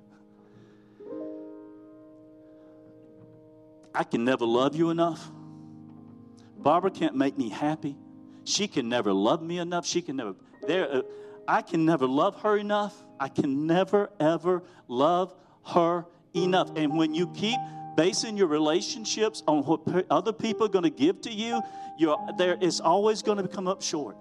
I can never love you enough. Barbara can't make me happy. She can never love me enough. She can never, there, uh, I can never love her enough. I can never, ever love her enough. And when you keep basing your relationships on what other people are going to give to you, there is always going to come up short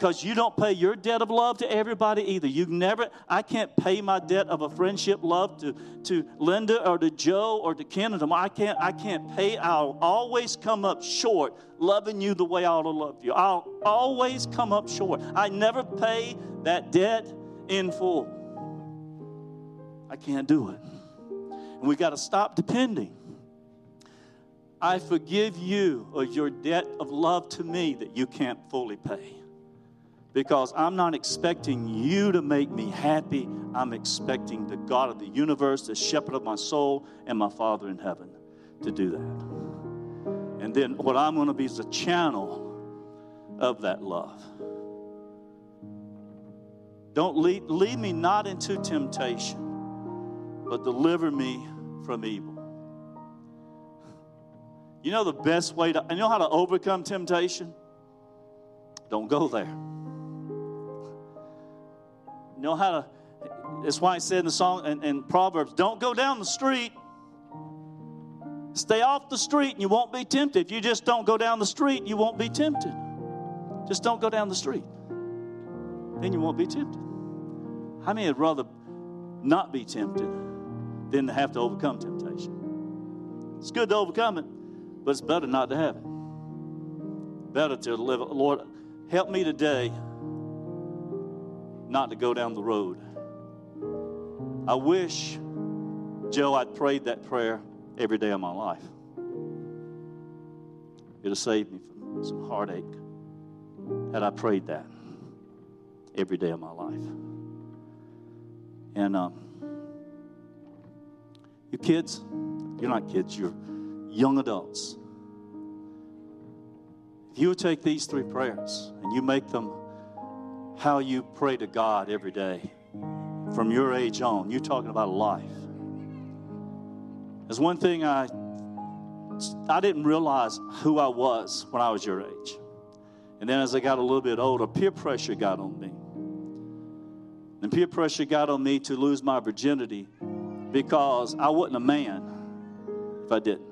because you don't pay your debt of love to everybody either. You never, I can't pay my debt of a friendship love to, to Linda or to Joe or to Ken. I can't, I can't pay. I'll always come up short loving you the way I ought to love you. I'll always come up short. I never pay that debt in full. I can't do it. And we got to stop depending. I forgive you of your debt of love to me that you can't fully pay because I'm not expecting you to make me happy. I'm expecting the God of the universe, the shepherd of my soul, and my Father in heaven to do that. And then what I'm going to be is a channel of that love. Don't lead, lead me not into temptation, but deliver me from evil. You know the best way to, you know how to overcome temptation? Don't go there know how to. That's why it said in the song and in, in Proverbs, don't go down the street. Stay off the street and you won't be tempted. If you just don't go down the street, you won't be tempted. Just don't go down the street. Then you won't be tempted. How many would rather not be tempted than to have to overcome temptation? It's good to overcome it, but it's better not to have it. Better to live. Lord, help me today not to go down the road. I wish, Joe, I'd prayed that prayer every day of my life. It'd have saved me from some heartache had I prayed that every day of my life. And um, you kids, you're not kids, you're young adults. If you would take these three prayers and you make them how you pray to God every day from your age on. You're talking about life. There's one thing I I didn't realize who I was when I was your age. And then as I got a little bit older, peer pressure got on me. And peer pressure got on me to lose my virginity because I wasn't a man if I didn't.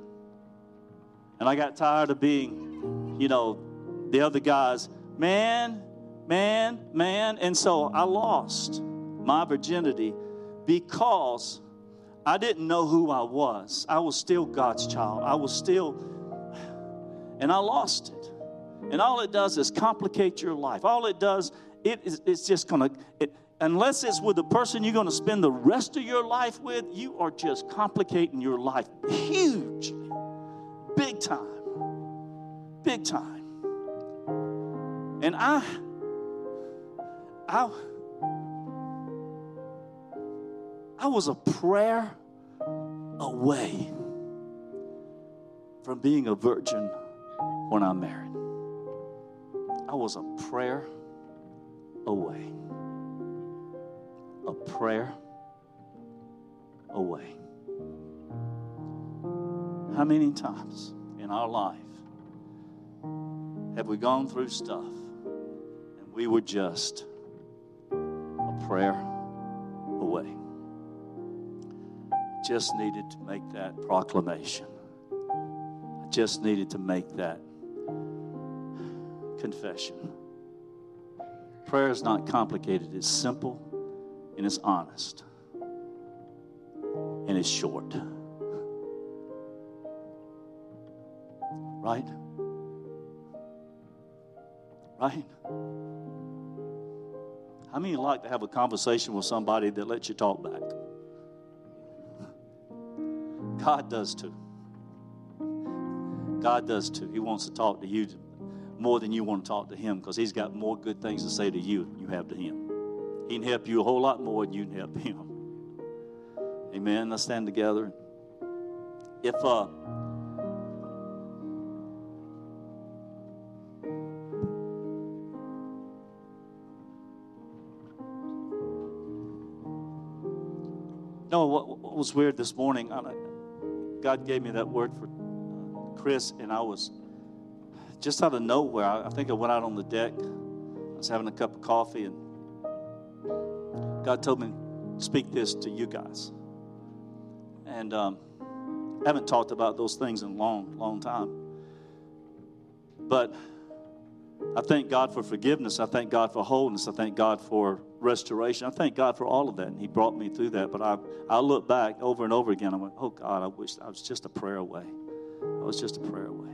And I got tired of being, you know, the other guys, man, man, man. And so I lost my virginity because I didn't know who I was. I was still God's child. I was still, and I lost it. And all it does is complicate your life. All it does, it is, it's just going to, unless it's with the person you're going to spend the rest of your life with, you are just complicating your life hugely, big time, big time. And I, I, I was a prayer away from being a virgin when I married. I was a prayer away. A prayer away. How many times in our life have we gone through stuff and we were just prayer away? Just needed to make that proclamation. I just needed to make that confession. Prayer is not complicated, it's simple and it's honest and it's short. Right? Right? How many like to have a conversation with somebody that lets you talk back? God does too. God does too. He wants to talk to you more than you want to talk to Him because He's got more good things to say to you than you have to Him. He can help you a whole lot more than you can help Him. Amen. Let's stand together. If uh, was weird this morning, God gave me that word for uh, Chris, and I was just out of nowhere. I, think I went out on the deck. I was having a cup of coffee, and God told me, speak this to you guys. And um, I haven't talked about those things in a long, long time. But I thank God for forgiveness. I thank God for wholeness. I thank God for restoration. I thank God for all of that. And He brought me through that. But I, I look back over and over again. I went, oh God, I wish I was just a prayer away. I was just a prayer away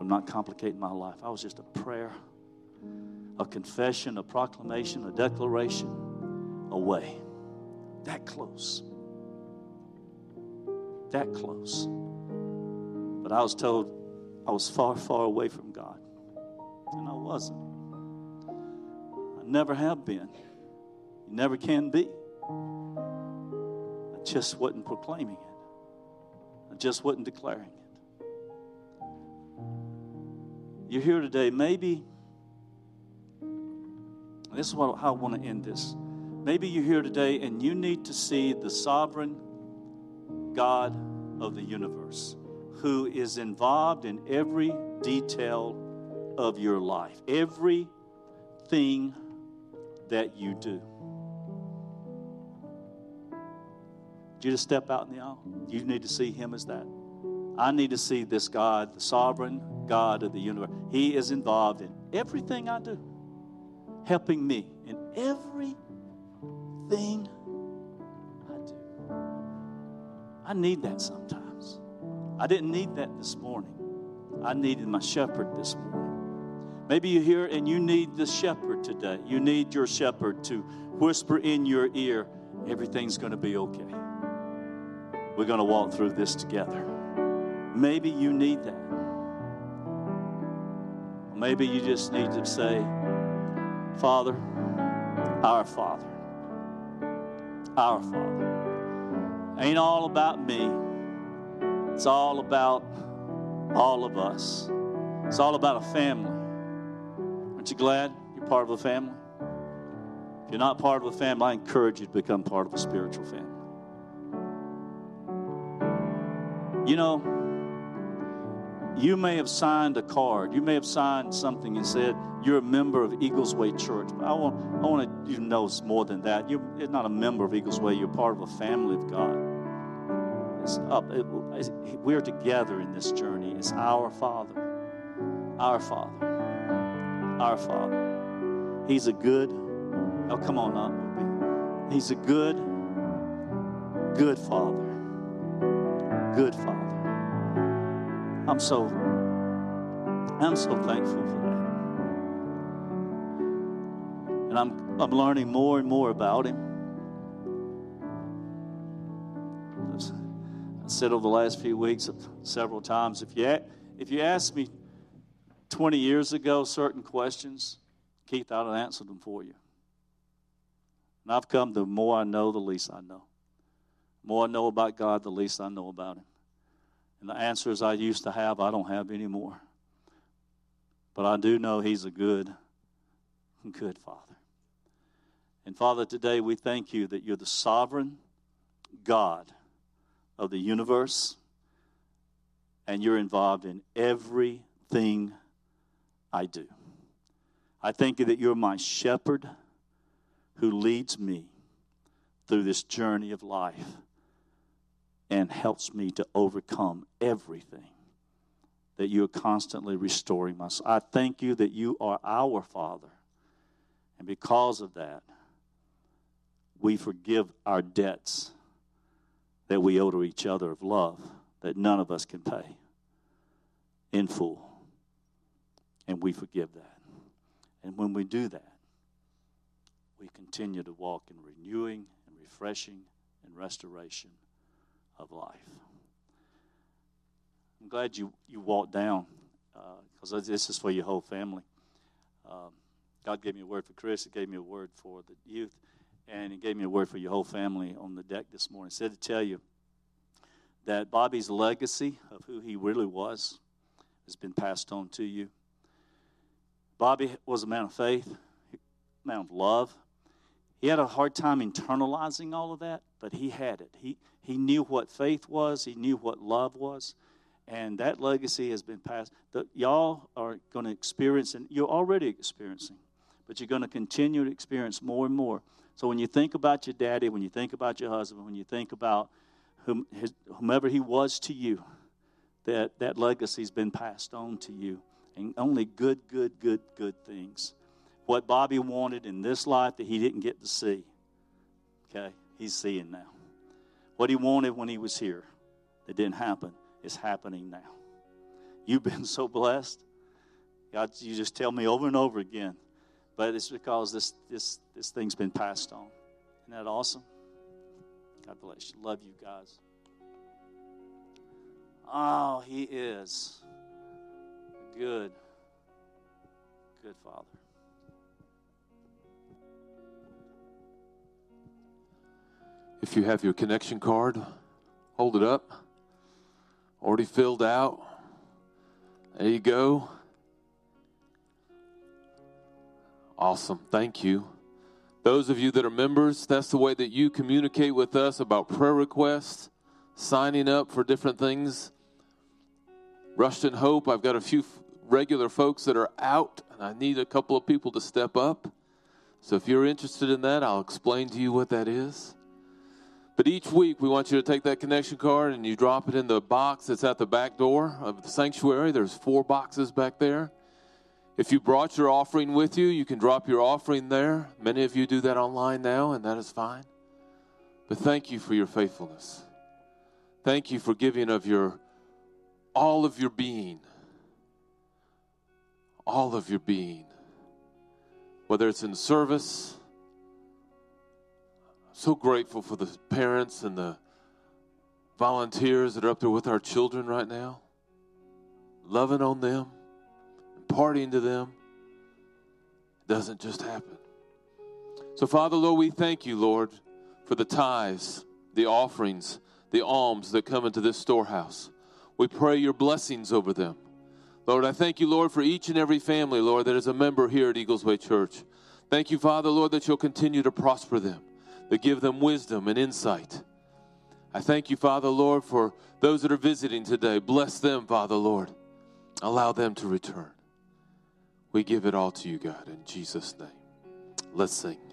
from not complicating my life. I was just a prayer, a confession, a proclamation, a declaration away. That close. That close. But I was told I was far, far away from God. And I wasn't. I never have been. You never can be. I just wasn't proclaiming it, I just wasn't declaring it. You're here today, maybe. This is what, how I want to end this. Maybe you're here today and you need to see the sovereign God of the universe who is involved in every detail of your life, everything that you do. Do you just step out in the aisle? You need to see Him as that. I need to see this God, the sovereign God of the universe. He is involved in everything I do, helping me in everything I do. I need that sometimes. I didn't need that this morning. I needed my shepherd this morning. Maybe you're here and you need the shepherd today. You need your shepherd to whisper in your ear, everything's going to be okay. We're going to walk through this together. Maybe you need that. Maybe you just need to say, Father, our Father, our Father. Ain't all about me, it's all about all of us. It's all about a family. Aren't you glad you're part of a family? If you're not part of a family, I encourage you to become part of a spiritual family. You know, you may have signed a card, you may have signed something and said you're a member of Eagles Way Church. But I want, I want you to know it's more than that. You're not a member of Eagles Way, you're part of a family of God. It's up. It, we're together in this journey. It's our Father. Our Father our Father. He's a good, oh, come on now. He's a good, good Father. Good Father. I'm so, I'm so thankful for that. And I'm, I'm learning more and more about Him. I said over the last few weeks several times, if you, if you ask me 20 years ago certain questions, Keith, I'd have answered them for you. And I've come the more I know, the least I know. The more I know about God, the least I know about Him. And the answers I used to have, I don't have anymore. But I do know He's a good, good Father. And Father, today we thank you that you're the sovereign God of the universe and you're involved in everything I do. I thank you that you're my shepherd who leads me through this journey of life and helps me to overcome everything that you're constantly restoring my soul. I thank you that you are our Father. And because of that, we forgive our debts that we owe to each other of love that none of us can pay in full. And we forgive that. And when we do that, we continue to walk in renewing and refreshing and restoration of life. I'm glad you, you walked down because uh, this is for your whole family. Um, God gave me a word for Chris, He gave me a word for the youth, and He gave me a word for your whole family on the deck this morning. He said to tell you that Bobby's legacy of who he really was has been passed on to you. Bobby was a man of faith, a man of love. He had a hard time internalizing all of that, but he had it. He, he knew what faith was, he knew what love was, and that legacy has been passed. The, y'all are going to experience, and you're already experiencing, but you're going to continue to experience more and more. So when you think about your daddy, when you think about your husband, when you think about whom, his, whomever he was to you, that, that legacy's been passed on to you. And only good, good, good, good things. What Bobby wanted in this life that he didn't get to see, okay, he's seeing now. What he wanted when he was here that didn't happen is happening now. You've been so blessed. God, you just tell me over and over again. But it's because this this this thing's been passed on. Isn't that awesome? God bless you. Love you guys. Oh, he is good, good father. If you have your connection card, hold it up. Already filled out. There you go. Awesome. Thank you. Those of you that are members, that's the way that you communicate with us about prayer requests, signing up for different things. Rushton Hope, I've got a few regular folks that are out, and I need a couple of people to step up. So if you're interested in that, I'll explain to you what that is. But each week, we want you to take that connection card and you drop it in the box that's at the back door of the sanctuary. There's four boxes back there. If you brought your offering with you, you can drop your offering there. Many of you do that online now, and that is fine. But thank you for your faithfulness. Thank you for giving of your all of your being. All of your being. Whether it's in service, so grateful for the parents and the volunteers that are up there with our children right now, loving on them imparting to them It doesn't just happen. So, Father, Lord, we thank you, Lord, for the tithes, the offerings, the alms that come into this storehouse. We pray your blessings over them. Lord, I thank you, Lord, for each and every family, Lord, that is a member here at Eagles Way Church. Thank you, Father, Lord, that you'll continue to prosper them, that give them wisdom and insight. I thank you, Father, Lord, for those that are visiting today. Bless them, Father, Lord. Allow them to return. We give it all to you, God, in Jesus' name. Let's sing.